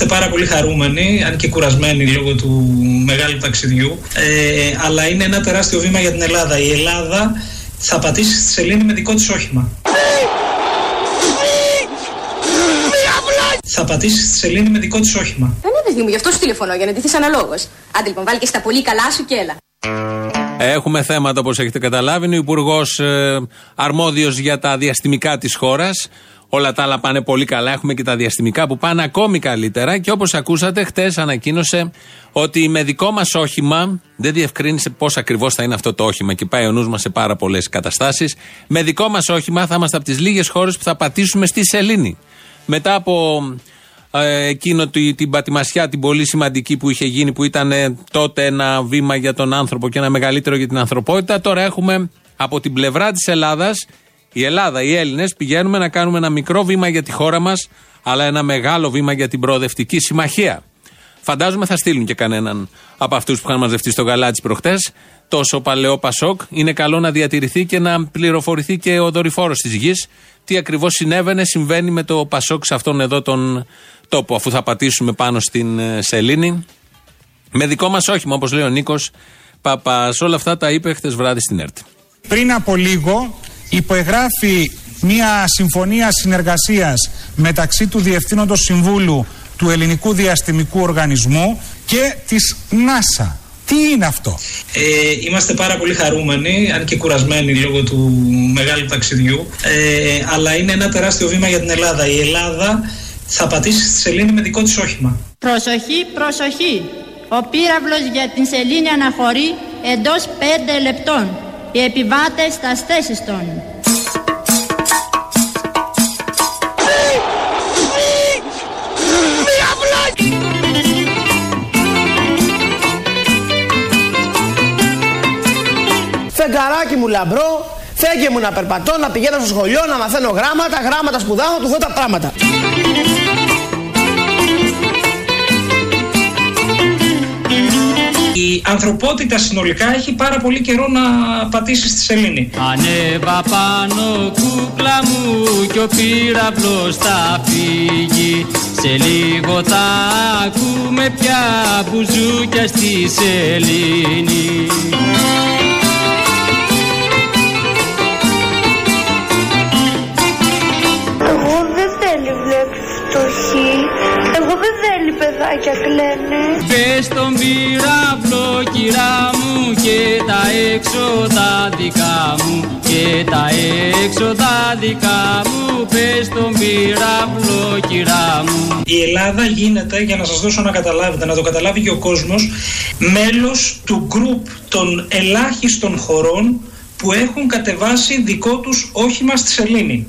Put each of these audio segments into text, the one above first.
Είμαστε πάρα πολύ χαρούμενοι, αν και κουρασμένοι λόγω του μεγάλου ταξιδιού. Ε, αλλά είναι ένα τεράστιο βήμα για την Ελλάδα. Η Ελλάδα θα πατήσει στη σελήνη με δικό της όχημα. Θα πατήσει στη σελήνη με δικό της όχημα. Δεν είναι παιδί μου, γι' αυτό σου τηλεφωνώ, για να ντυθείς αναλόγως. Άντε λοιπόν, βάλει και στα πολύ καλά σου και έλα. Έχουμε θέματα όπως έχετε καταλάβει. Είναι ο Υπουργός ε, αρμόδιος για τα διαστημικά της χώρας. Όλα τα άλλα πάνε πολύ καλά. Έχουμε και τα διαστημικά που πάνε ακόμη καλύτερα. Και όπως ακούσατε, χτες ανακοίνωσε ότι με δικό μας όχημα, δεν διευκρίνησε πώς ακριβώς θα είναι αυτό το όχημα και πάει ο νους μας σε πάρα πολλές καταστάσεις. Με δικό μας όχημα θα είμαστε από τις λίγες χώρες που θα πατήσουμε στη Σελήνη. Μετά από ε, εκείνο την πατημασιά την πολύ σημαντική που είχε γίνει που ήταν ε, τότε ένα βήμα για τον άνθρωπο και ένα μεγαλύτερο για την ανθρωπότητα τώρα έχουμε από την πλευρά της Ελλάδας η Ελλάδα, οι Έλληνες πηγαίνουμε να κάνουμε ένα μικρό βήμα για τη χώρα μας αλλά ένα μεγάλο βήμα για την προοδευτική συμμαχία Φαντάζομαι θα στείλουν και κανέναν από αυτούς που είχαν μαζευτεί στο γαλάτσι προχτές. Τόσο παλαιό Πασόκ. Είναι καλό να διατηρηθεί και να πληροφορηθεί και ο δορυφόρος της γης τι ακριβώς συνέβαινε, συμβαίνει με το Πασόκ σε αυτόν εδώ τον τόπο, αφού θα πατήσουμε πάνω στην ε, σελήνη. Με δικό μας όχημα, όπως λέει ο Νίκος Παπάς. Όλα αυτά τα είπε χτε βράδυ στην ΕΡΤ. Πριν από λίγο υπογράφει μια συμφωνία συνεργασίας μεταξύ του Διευθύνοντος Συμβούλου του Ελληνικού Διαστημικού Οργανισμού και της ΝΑΣΑ. Τι είναι αυτό; Ε, είμαστε πάρα πολύ χαρούμενοι, αν και κουρασμένοι λόγω του μεγάλου ταξιδιού. Ε, αλλά είναι ένα τεράστιο βήμα για την Ελλάδα. Η Ελλάδα θα πατήσει στη σελήνη με δικό της όχημα. Προσοχή, προσοχή. Ο πύραυλος για την σελήνη αναχωρεί εντός 5 λεπτών. Οι επιβάτες στα θέσεις των. Φεγγαράκι μου λαμπρό, φέγγε μου να περπατώ, να πηγαίνω στο σχολείο, να μαθαίνω γράμματα, γράμματα σπουδάω, του δω τα πράγματα. Η ανθρωπότητα συνολικά έχει πάρα πολύ καιρό να πατήσει στη σελήνη. Ανέβα πάνω κούκλα μου και ο πύραυλος θα φύγει Σε λίγο θα ακούμε πια μπουζούκια στη σελήνη παιδάκια κλαίνε. Πες τον πυράβλο κυρά μου και τα έξοδα δικά μου και τα έξοδα δικά μου πες τον πυράβλο κυρά μου. Η Ελλάδα γίνεται, για να σας δώσω να καταλάβετε, να το καταλάβει και ο κόσμος, μέλος του γκρουπ των ελάχιστων χωρών που έχουν κατεβάσει δικό τους όχημα στη Σελήνη.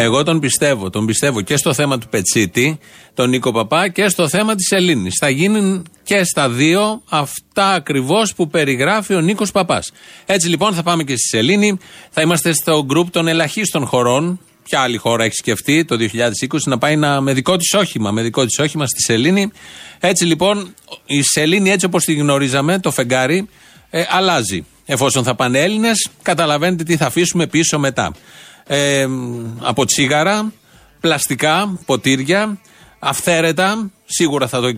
Εγώ τον πιστεύω. Τον πιστεύω και στο θέμα του Πετσίτη, τον Νίκο Παπά, και στο θέμα της Ελλήνης. Θα γίνουν και στα δύο αυτά ακριβώς που περιγράφει ο Νίκος Παπάς. Έτσι λοιπόν θα πάμε και στη Σελήνη. Θα είμαστε στο γκρουπ των ελαχίστων χωρών. Ποια άλλη χώρα έχει σκεφτεί το 2020 να πάει να, με δικό της όχημα, με δικό της όχημα στη Σελήνη. Έτσι λοιπόν η Σελήνη έτσι όπως τη γνωρίζαμε, το φεγγάρι, ε, αλλάζει. Εφόσον θα πάνε Έλληνες, καταλαβαίνετε τι θα αφήσουμε πίσω μετά ε, από τσίγαρα, πλαστικά, ποτήρια, αυθαίρετα. Σίγουρα θα το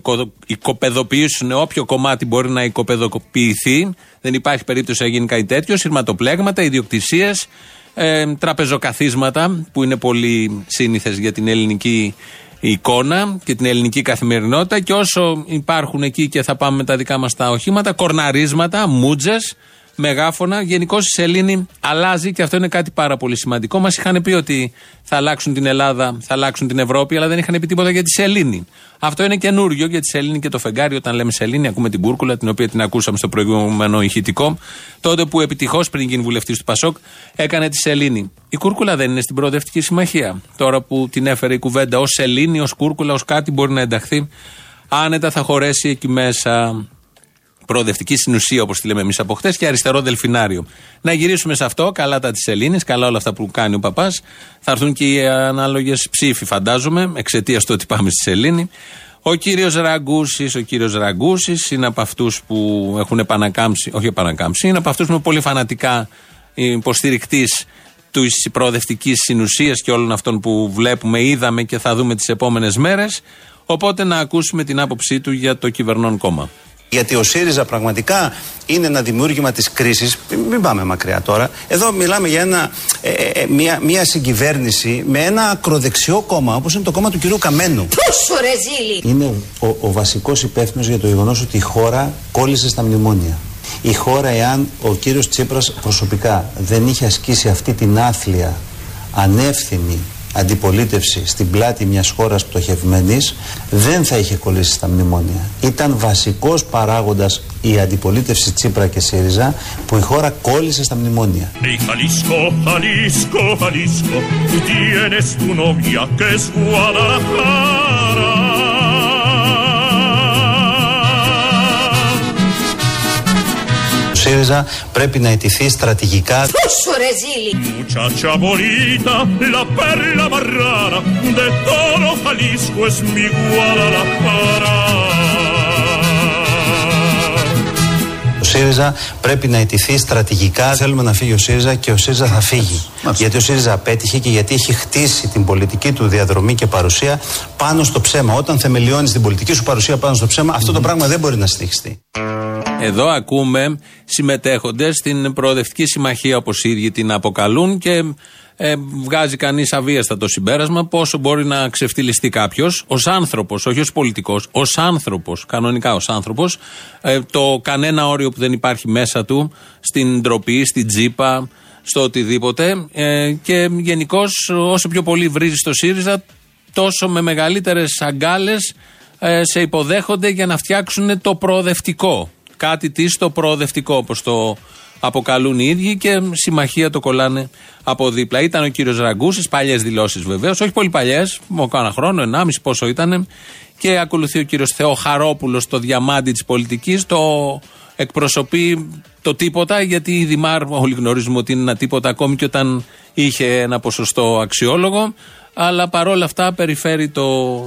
οικοπεδοποιήσουν όποιο κομμάτι μπορεί να οικοπεδοποιηθεί. Δεν υπάρχει περίπτωση να γίνει κάτι τέτοιο. Συρματοπλέγματα, ιδιοκτησίες, ε, τραπεζοκαθίσματα που είναι πολύ σύνηθες για την ελληνική εικόνα και την ελληνική καθημερινότητα. Και όσο υπάρχουν εκεί και θα πάμε με τα δικά μας τα οχήματα, κορναρίσματα, μούτζε, μεγάφωνα. Γενικώ η σελήνη αλλάζει και αυτό είναι κάτι πάρα πολύ σημαντικό. Μας είχαν πει ότι θα αλλάξουν την Ελλάδα, θα αλλάξουν την Ευρώπη, αλλά δεν είχαν πει τίποτα για τη σελήνη. Αυτό είναι καινούριο για τη σελήνη και το φεγγάρι. Όταν λέμε σελήνη, ακούμε την Κούρκουλα, την οποία την ακούσαμε στο προηγούμενο ηχητικό. Τότε που επιτυχώς πριν γίνει βουλευτής του Πασόκ, έκανε τη σελήνη. Η Κούρκουλα δεν είναι στην Προοδευτική Συμμαχία. Τώρα που την έφερε η κουβέντα ως σελήνη, ως Κούρκουλα, ως κάτι μπορεί να ενταχθεί. Άνετα θα χωρέσει εκεί μέσα προοδευτική συνουσία, όπως τη λέμε εμείς από χτε, και αριστερό δελφινάριο. Να γυρίσουμε σε αυτό, καλά τα της Ελλήνης, καλά όλα αυτά που κάνει ο παπάς. Θα έρθουν και οι ανάλογες ψήφοι, φαντάζομαι, εξαιτίας του ότι πάμε στη Σελήνη. Ο κύριος Ραγκούσης, ο κύριος Ραγκούσης είναι από αυτούς που έχουν επανακάμψει, όχι επανακάμψει, είναι από αυτούς που είναι πολύ φανατικά υποστηρικτής της προοδευτικής συνουσίας και όλων αυτών που βλέπουμε, είδαμε και θα δούμε τις επόμενες μέρες. Οπότε να ακούσουμε την άποψή του για το κυβερνών κόμμα. Γιατί ο ΣΥΡΙΖΑ πραγματικά είναι ένα δημιούργημα της κρίσης. Μην πάμε μακριά τώρα. Εδώ μιλάμε για ένα, ε, ε, μια, μια συγκυβέρνηση με ένα ακροδεξιό κόμμα όπως είναι το κόμμα του κυρίου Καμένου. Πόσο ρεζίλη! Είναι ο, ο βασικός υπεύθυνος για το γεγονός ότι η χώρα κόλλησε στα μνημόνια. Η χώρα εάν ο κύριος Τσίπρας προσωπικά δεν είχε ασκήσει αυτή την άθλια, ανεύθυνη αντιπολίτευση στην πλάτη μιας χώρας πτωχευμένης δεν θα είχε κολλήσει στα μνημόνια. Ήταν βασικός παράγοντας η αντιπολίτευση Τσίπρα και ΣΥΡΙΖΑ που η χώρα κόλλησε στα μνημόνια. ΣΥΡΙΖΑ πρέπει να ετηθεί στρατηγικά. Πόσο ρεζίλη! Muchacha bonita, la perla marrana, de todo Jalisco es mi Guadalajara. Ο ΣΥΡΙΖΑ πρέπει να ετηθεί στρατηγικά. Θέλουμε να φύγει ο ΣΥΡΙΖΑ και ο ΣΥΡΙΖΑ θα φύγει. Γιατί ο ΣΥΡΙΖΑ απέτυχε και γιατί έχει χτίσει την πολιτική του διαδρομή και παρουσία πάνω στο ψέμα. Όταν θεμελιώνεις την πολιτική σου παρουσία πάνω στο ψέμα, αυτό το πράγμα δεν μπορεί να στηχιστεί. Εδώ ακούμε συμμετέχοντες στην προοδευτική συμμαχία, όπως οι ίδιοι την αποκαλούν, και ε, βγάζει κανείς αβίαστα το συμπέρασμα πόσο μπορεί να ξεφτυλιστεί κάποιος ως άνθρωπος, όχι ως πολιτικός, ως άνθρωπος, κανονικά ως άνθρωπος, ε, το κανένα όριο που δεν υπάρχει μέσα του στην ντροπή, στην τζίπα, στο οτιδήποτε. Ε, και γενικώς, όσο πιο πολύ βρίζει στο ΣΥΡΙΖΑ, τόσο με μεγαλύτερες αγκάλες ε, σε υποδέχονται για να φτιάξουν το προοδευτικό κάτι της το προοδευτικό, όπως το αποκαλούν οι ίδιοι και συμμαχία το κολλάνε από δίπλα. Ήταν ο κύριος Ραγκούσης, παλιές δηλώσεις βεβαίως, όχι πολύ παλιές, μόνο κάνα χρόνο, ενάμιση πόσο ήταν. Και ακολουθεί ο κύριος Θεοχαρόπουλος, το διαμάντι της πολιτικής, το εκπροσωπεί το τίποτα, γιατί η Δημάρ, όλοι γνωρίζουμε ότι είναι ένα τίποτα ακόμη και όταν είχε ένα ποσοστό αξιόλογο αλλά παρόλα αυτά περιφέρει το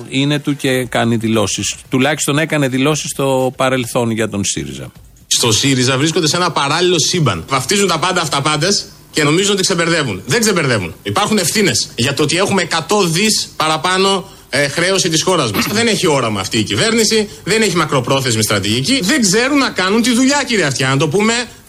είναι του και κάνει δηλώσεις. Τουλάχιστον έκανε δηλώσεις στο παρελθόν για τον ΣΥΡΙΖΑ. Στο ΣΥΡΙΖΑ βρίσκονται σε ένα παράλληλο σύμπαν. Βαφτίζουν τα πάντα αυταπάντε και νομίζουν ότι ξεμπερδεύουν. Δεν ξεμπερδεύουν. Υπάρχουν ευθύνες για το ότι έχουμε 100 δις παραπάνω ε, χρέωση της χώρας μας. Δεν έχει όραμα αυτή η κυβέρνηση, δεν έχει μακροπρόθεσμη στρατηγική, δεν ξέρουν να κάνουν τη δουλειά, κύριε Αυτιά. Να το πούμε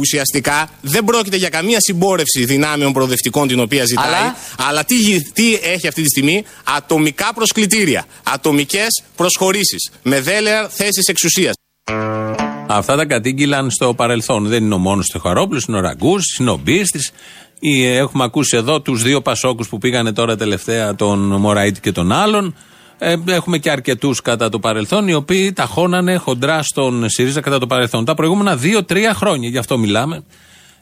Ουσιαστικά δεν πρόκειται για καμία συμπόρευση δυνάμεων προοδευτικών την οποία ζητάει, αλλά, αλλά τι, τι έχει αυτή τη στιγμή, ατομικά προσκλητήρια, ατομικές προσχωρήσεις με δέλεα θέσεις εξουσίας. Αυτά τα κατήγγυλαν στο παρελθόν. Δεν είναι ο μόνος του Χαρόπουλο, είναι ο Ραγκούς, είναι ο Μπίστης. Έχουμε ακούσει εδώ τους δύο Πασόκους που πήγανε τώρα τελευταία, τον Μωραήτη και τον άλλον. Ε, έχουμε και αρκετούς κατά το παρελθόν, οι οποίοι ταχώνανε χοντρά στον ΣΥΡΙΖΑ κατά το παρελθόν. Τα προηγούμενα δύο-τρία χρόνια, γι' αυτό μιλάμε.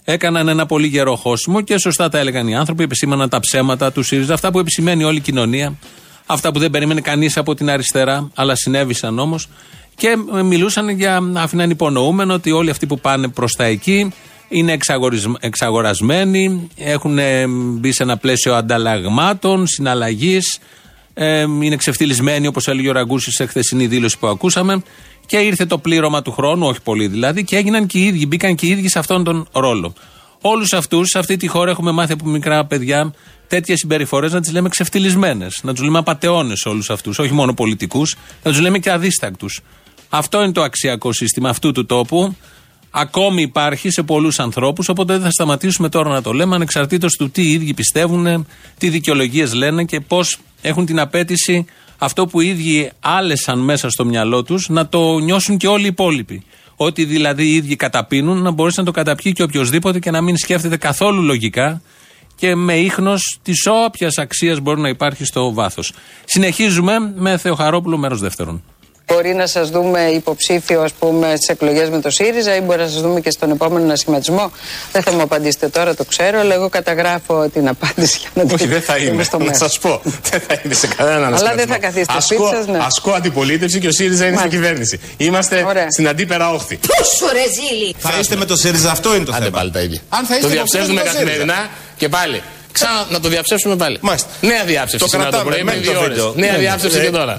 Έκαναν ένα πολύ γερό χώσιμο και σωστά τα έλεγαν οι άνθρωποι, επισήμαναν τα ψέματα του ΣΥΡΙΖΑ, αυτά που επισημαίνει όλη η κοινωνία, αυτά που δεν περίμενε κανείς από την αριστερά, αλλά συνέβησαν όμως. Και μιλούσαν για, άφηναν υπονοούμενο ότι όλοι αυτοί που πάνε προς τα εκεί είναι εξαγορασμένοι, έχουν μπει σε ένα πλαίσιο ανταλλαγμάτων, συναλλαγής, ε, είναι ξεφτυλισμένοι, όπως έλεγε ο Ραγκούσης σε χθεσινή δήλωση που ακούσαμε. Και ήρθε το πλήρωμα του χρόνου, όχι πολύ δηλαδή, και έγιναν και οι ίδιοι, μπήκαν και οι ίδιοι σε αυτόν τον ρόλο. Όλους αυτούς, σε αυτή τη χώρα, έχουμε μάθει από μικρά παιδιά τέτοιες συμπεριφορές να τις λέμε ξεφτυλισμένες. Να τους λέμε απαταιώνες όλους αυτούς, όχι μόνο πολιτικούς, να τους λέμε και αδίστακτους. Αυτό είναι το αξιακό σύστημα αυτού του τόπου. Ακόμη υπάρχει σε πολλούς ανθρώπους, οπότε δεν θα σταματήσουμε τώρα να το λέμε, ανεξαρτήτως του τι οι ίδιοι πιστεύουν, τι δικαιολογίες λένε και πώς έχουν την απέτηση αυτό που οι ίδιοι άλεσαν μέσα στο μυαλό τους να το νιώσουν και όλοι οι υπόλοιποι. Ότι δηλαδή οι ίδιοι καταπίνουν, να μπορέσει να το καταπιεί και οποιοδήποτε και να μην σκέφτεται καθόλου λογικά και με ίχνος της όποιας αξίας μπορεί να υπάρχει στο βάθος. Συνεχίζουμε με Θεοχαρόπουλο, μέρος δεύτερον. Μπορεί να σας δούμε υποψήφιο, ας πούμε, στις εκλογές με το ΣΥΡΙΖΑ ή μπορεί να σας δούμε και στον επόμενο ανασχηματισμό. Δεν θα μου απαντήσετε τώρα, το ξέρω, αλλά εγώ καταγράφω την απάντηση για να Όχι, την δεν θα δούμε είναι. στο Να μέλλον. σας πω. Δεν θα είναι σε κανέναν Αλλά ανασχηματισμό. δεν θα καθίσετε Ασκώ- σπίτι σας, ναι. Ασκώ αντιπολίτευση και ο ΣΥΡΙΖΑ είναι στην Μάλιστα. κυβέρνηση. Είμαστε Ωραία. στην αντίπερα όχθη. Πόσο ρεζίλι. Θα είστε με το ΣΥΡΙΖΑ, αυτό είναι το Άντε θέμα. πάλι τα ίδια. Αν θα είστε το με διαψεύδουμε το ΣΥΡΙΖΑ. καθημερινά και πάλι. Ξανά να το διαψεύσουμε πάλι. Μάλιστα. Νέα διάψευση Το σήμερα το κρατάμε, πρωί με μένει δύο το ώρες. βίντεο. Νέα Ναι, διάψευση ναι. και τώρα.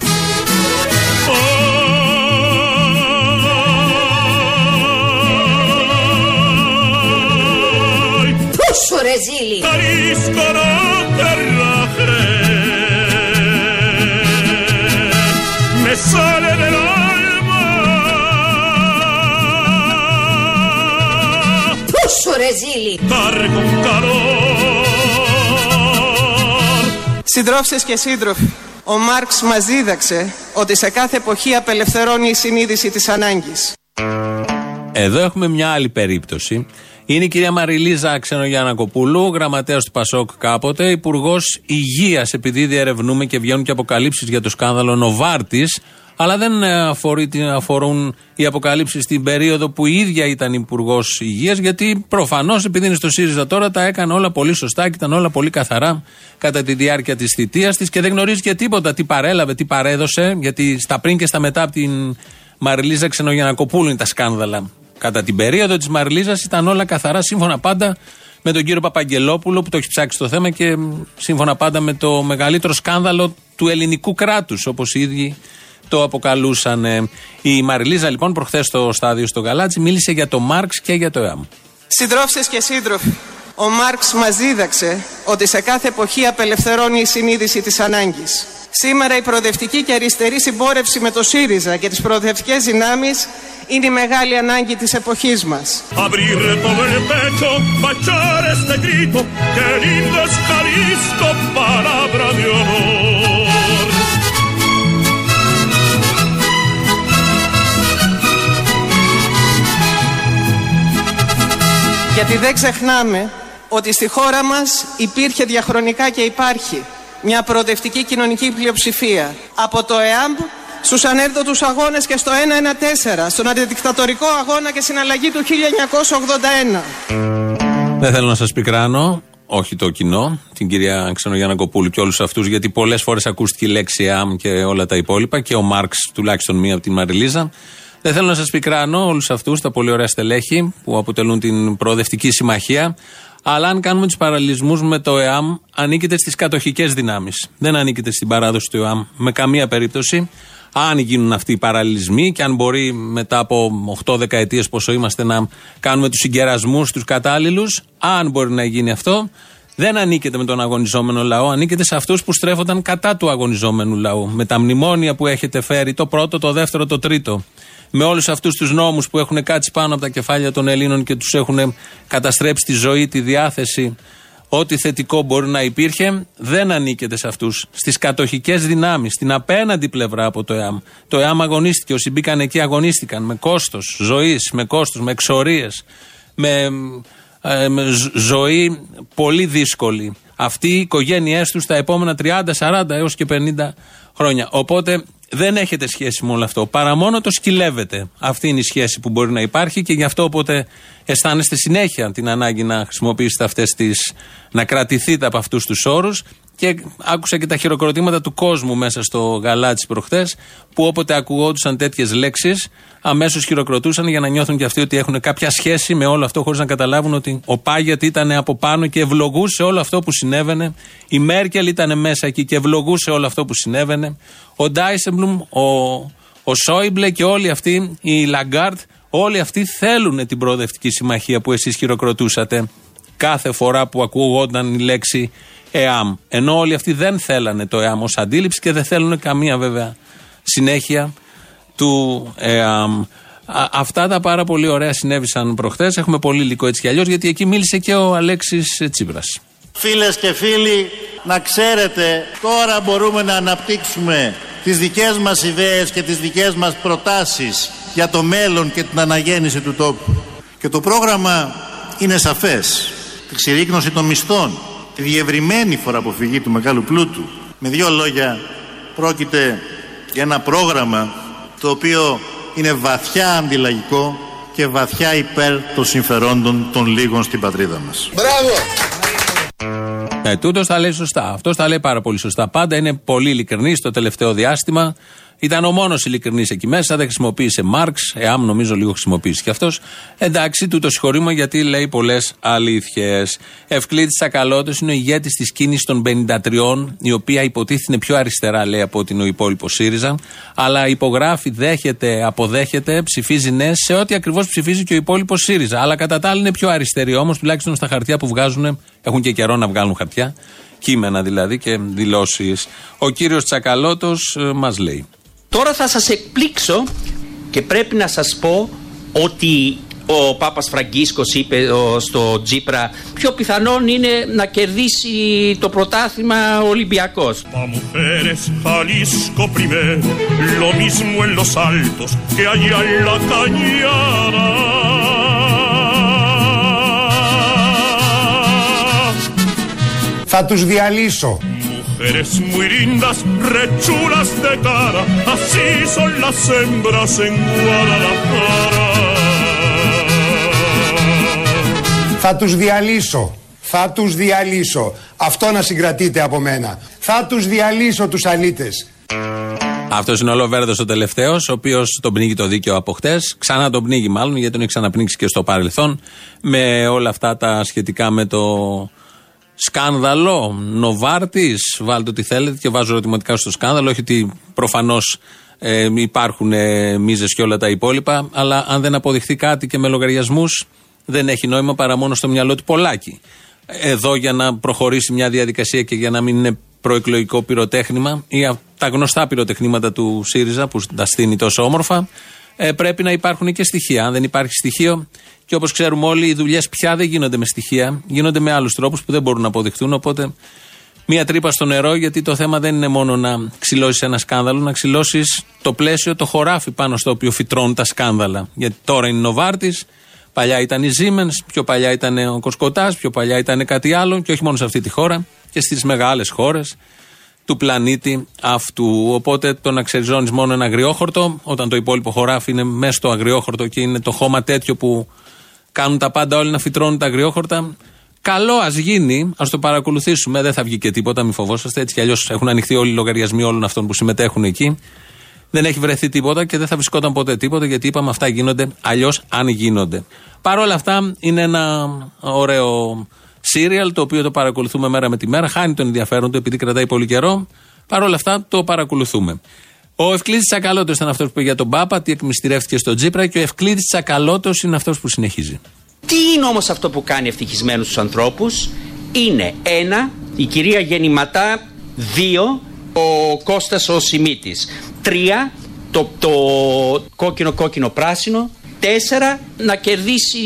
Πόσο ρεζίλι. Cariscono terra me sale dell'alma Πόσο ρεζίλι. dare con calor Συντρόφισσες και σύντροφοι, ο Μάρξ μας δίδαξε ότι σε κάθε εποχή απελευθερώνει η συνείδηση της ανάγκης. Εδώ έχουμε μια άλλη περίπτωση. Είναι η κυρία Μαριλίζα Ξενογιάννα-Κοπούλου, γραμματέας του Πασόκ κάποτε, υπουργός υγείας, επειδή διερευνούμε και βγαίνουν και αποκαλύψεις για το σκάνδαλο Νοβάρτης. Αλλά δεν ε, αφορεί, αφορούν οι αποκαλύψεις στην περίοδο που η ίδια ήταν υπουργός υγείας, γιατί προφανώς επειδή είναι στο ΣΥΡΙΖΑ τώρα τα έκανε όλα πολύ σωστά και ήταν όλα πολύ καθαρά κατά τη διάρκεια της θητείας της και δεν γνωρίζει και τίποτα τι παρέλαβε, τι παρέδωσε, γιατί στα πριν και στα μετά από την Μαριλίζα Ξενογιανακοπούλου είναι τα σκάνδαλα. Κατά την περίοδο της Μαριλίζα ήταν όλα καθαρά, σύμφωνα πάντα με τον κύριο Παπαγγελόπουλο που το έχει ψάξει το θέμα και μ, σύμφωνα πάντα με το μεγαλύτερο σκάνδαλο του ελληνικού κράτους, όπως οι ίδιοι το αποκαλούσαν. ε. Η Μαριλίζα λοιπόν προχθές στο στάδιο στο Γαλάτσι μίλησε για το Μάρξ και για το ΕΑΜ. Συντρόφισσες και σύντροφοι, ο Μάρξ μας δίδαξε ότι σε κάθε εποχή απελευθερώνει η συνείδηση της ανάγκης. Σήμερα η προοδευτική και αριστερή συμπόρευση με το ΣΥΡΙΖΑ και τις προοδευτικές δυνάμεις είναι η μεγάλη ανάγκη της εποχής μας. Aprire todo el pecho, baciare este grito, que lindo es Jalisco, palabra de honor. Γιατί δεν ξεχνάμε ότι στη χώρα μας υπήρχε διαχρονικά και υπάρχει μια προοδευτική κοινωνική πλειοψηφία. Από το ΕΑΜ στους ανέρδοτους αγώνες και στο 114, στον αντιδικτατορικό αγώνα και συναλλαγή του 1981. Δεν θέλω να σας πικράνω, όχι το κοινό, την κυρία Ξενογιάννα Κοπούλου και όλους αυτούς, γιατί πολλές φορές ακούστηκε η λέξη ΕΑΜ και όλα τα υπόλοιπα και ο Μάρξ τουλάχιστον μία από την Μαριλίζα. Δεν θέλω να σας πικράνω όλους αυτούς, τα πολύ ωραία στελέχη που αποτελούν την προοδευτική συμμαχία. Αλλά αν κάνουμε τους παραλληλισμούς με το ΕΑΜ, ανήκετε στις κατοχικές δυνάμεις. Δεν ανήκετε στην παράδοση του ΕΑΜ με καμία περίπτωση. Αν γίνουν αυτοί οι παραλληλισμοί και αν μπορεί μετά από 8 δεκαετίε πόσο είμαστε να κάνουμε τους συγκερασμούς τους κατάλληλους, αν μπορεί να γίνει αυτό, δεν ανήκετε με τον αγωνιζόμενο λαό, ανήκετε σε αυτούς που στρέφονταν κατά του αγωνιζόμενου λαού. Με τα μνημόνια που έχετε φέρει, το πρώτο, το δεύτερο, το τρίτο. Με όλους αυτούς τους νόμους που έχουν κάτσει πάνω από τα κεφάλια των Ελλήνων και τους έχουν καταστρέψει τη ζωή, τη διάθεση, ό,τι θετικό μπορεί να υπήρχε, δεν ανήκετε σε αυτούς. Στις κατοχικές δυνάμεις, στην απέναντι πλευρά από το ΕΑΜ. Το ΕΑΜ αγωνίστηκε, όσοι μπήκαν εκεί αγωνίστηκαν με κόστος ζωής, με κόστος, με εξορίες, με ε, με ζ- ζωή πολύ δύσκολη. Αυτοί οι οικογένειές τους τα επόμενα 30, 40 έως και 50 χρόνια. Οπότε δεν έχετε σχέση με όλο αυτό. Παρά μόνο το σκυλεύετε. Αυτή είναι η σχέση που μπορεί να υπάρχει και γι' αυτό οπότε αισθάνεστε συνέχεια την ανάγκη να χρησιμοποιήσετε αυτές τις. να κρατηθείτε από αυτούς τους όρους. Και άκουσα και τα χειροκροτήματα του κόσμου μέσα στο Γαλάτσι προχθές, που όποτε ακουγόντουσαν τέτοιες λέξεις, αμέσως χειροκροτούσαν για να νιώθουν και αυτοί ότι έχουν κάποια σχέση με όλο αυτό, χωρίς να καταλάβουν ότι ο Πάιατ ήταν από πάνω και ευλογούσε όλο αυτό που συνέβαινε. Η Μέρκελ ήταν μέσα εκεί και ευλογούσε όλο αυτό που συνέβαινε. Ο Ντάισελμπλουμ, ο, ο Σόιμπλε και όλοι αυτοί, η Λαγκάρντ, όλοι αυτοί θέλουν την προοδευτική συμμαχία που εσείς χειροκροτούσατε κάθε φορά που ακούγονταν η λέξη ΕΑΜ. Ενώ όλοι αυτοί δεν θέλανε το ΕΑΜ ως αντίληψη και δεν θέλουν καμία βέβαια συνέχεια του ΕΑΜ. Α, αυτά τα πάρα πολύ ωραία συνέβησαν προχθές. Έχουμε πολύ υλικό έτσι κι αλλιώς γιατί εκεί μίλησε και ο Αλέξης Τσίπρας. Φίλες και φίλοι, να ξέρετε, τώρα μπορούμε να αναπτύξουμε τις δικές μας ιδέες και τις δικές μας προτάσεις για το μέλλον και την αναγέννηση του τόπου. Και το πρόγραμμα είναι σαφές. Τη ξηρίκνωση των μισθών, τη διευρυμένη φοροαποφυγή του μεγάλου πλούτου. Με δύο λόγια, πρόκειται για ένα πρόγραμμα το οποίο είναι βαθιά αντιλαγικό και βαθιά υπέρ των συμφερόντων των λίγων στην πατρίδα μας. Μπράβο! Ε, τούτος τα λέει σωστά. Αυτός τα λέει πάρα πολύ σωστά. Πάντα είναι πολύ ειλικρινής το τελευταίο διάστημα. Ήταν ο μόνος ειλικρινής εκεί μέσα. Δεν χρησιμοποίησε Μάρξ. Εάμ νομίζω λίγο χρησιμοποίησε κι αυτός. Εντάξει, τούτο συγχωρήμα γιατί λέει πολλές αλήθειες. Ευκλήτη Τσακαλώτος είναι ο ηγέτης της κίνησης των 53, η οποία υποτίθεται είναι πιο αριστερά, λέει, από ότι είναι ο υπόλοιπος ΣΥΡΙΖΑ. Αλλά υπογράφει, δέχεται, αποδέχεται, ψηφίζει ναι σε ό,τι ακριβώς ψηφίζει και ο υπόλοιπος ΣΥΡΙΖΑ. Αλλά κατά τα άλλα είναι πιο αριστεροί όμως, τουλάχιστον στα χαρτιά που βγάζουν. Έχουν και καιρό να βγάλουν χαρτιά. Κείμενα δηλαδή και δηλώσεις. Ο κύριος Τσακαλώτος μας λέει. Τώρα θα σας εκπλήξω και πρέπει να σας πω ότι ο Πάπας Φραγκίσκος είπε ο, στο Τζίπρα πιο πιθανόν είναι να κερδίσει το πρωτάθλημα ο Ολυμπιακός. mujeres Jalisco primero, lo mismo en los altos que allá en la cañada. Θα τους διαλύσω. Mujeres muy lindas, rechulas de cara, así son las hembras en Guadalajara. Θα τους διαλύσω. Θα τους διαλύσω. Αυτό να συγκρατείτε από μένα. Θα τους διαλύσω τους αλήτες. Αυτός είναι ο Λοβέρδος ο τελευταίος, ο οποίος τον πνίγει το δίκαιο από χτες. Ξανά τον πνίγει, μάλλον, γιατί τον έχει ξαναπνίξει και στο παρελθόν. Με όλα αυτά τα σχετικά με το σκάνδαλο. Νοβάρτης, βάλτε ό,τι θέλετε και βάζω ερωτηματικά στο σκάνδαλο. Όχι ότι προφανώς ε, υπάρχουν ε, μίζες και όλα τα υπόλοιπα. Αλλά αν δεν αποδειχθεί κάτι και με λογαριασμούς, δεν έχει νόημα παρά μόνο στο μυαλό του πολλάκι. Εδώ για να προχωρήσει μια διαδικασία και για να μην είναι προεκλογικό πυροτέχνημα ή α- τα γνωστά πυροτεχνήματα του ΣΥΡΙΖΑ που τα στείνει τόσο όμορφα, ε, πρέπει να υπάρχουν και στοιχεία. Αν δεν υπάρχει στοιχείο, και όπως ξέρουμε όλοι, οι δουλειές πια δεν γίνονται με στοιχεία, γίνονται με άλλους τρόπους που δεν μπορούν να αποδειχθούν. Οπότε, μία τρύπα στο νερό, γιατί το θέμα δεν είναι μόνο να ξυλώσεις ένα σκάνδαλο, να ξυλώσεις το πλαίσιο, το χωράφι πάνω στο οποίο φυτρώνουν τα σκάνδαλα. Γιατί τώρα είναι Νοβάρτης, παλιά ήταν η Siemens, πιο παλιά ήταν ο Κοσκοτάς, πιο παλιά ήταν κάτι άλλο, και όχι μόνο σε αυτή τη χώρα, και στις μεγάλες χώρες του πλανήτη αυτού. Οπότε το να ξεριζώνεις μόνο ένα αγριόχορτο, όταν το υπόλοιπο χωράφι είναι μέσα στο αγριόχορτο και είναι το χώμα τέτοιο που κάνουν τα πάντα όλοι να φυτρώνουν τα αγριόχορτα. Καλό ας γίνει, ας το παρακολουθήσουμε. Δεν θα βγει και τίποτα, μην φοβόσαστε. Έτσι κι αλλιώς έχουν ανοιχθεί όλοι οι λογαριασμοί όλων αυτών που συμμετέχουν εκεί. Δεν έχει βρεθεί τίποτα και δεν θα βρισκόταν ποτέ τίποτα γιατί είπαμε αυτά γίνονται αλλιώς αν γίνονται. Παρ' όλα αυτά είναι ένα ωραίο σύριαλ το οποίο το παρακολουθούμε μέρα με τη μέρα. Χάνει τον ενδιαφέρον του επειδή κρατάει πολύ καιρό. Παρ' όλα αυτά το παρακολουθούμε. Ο Ευκλήτη Τσακαλώτος ήταν αυτός που είπε για τον Πάπα, τι εκμυστηρεύτηκε στον Τζίπρα και ο Ευκλήτη Τσακαλώτος είναι αυτός που συνεχίζει. Τι είναι όμως αυτό που κάνει ευτυχισμένους τους ανθρώπους; Είναι ένα, η κυρία Γεννηματά, δύο, ο Κώστας ο Σιμίτης, τρία, το, το κόκκινο κόκκινο πράσινο, τέσσερα, να κερδίσει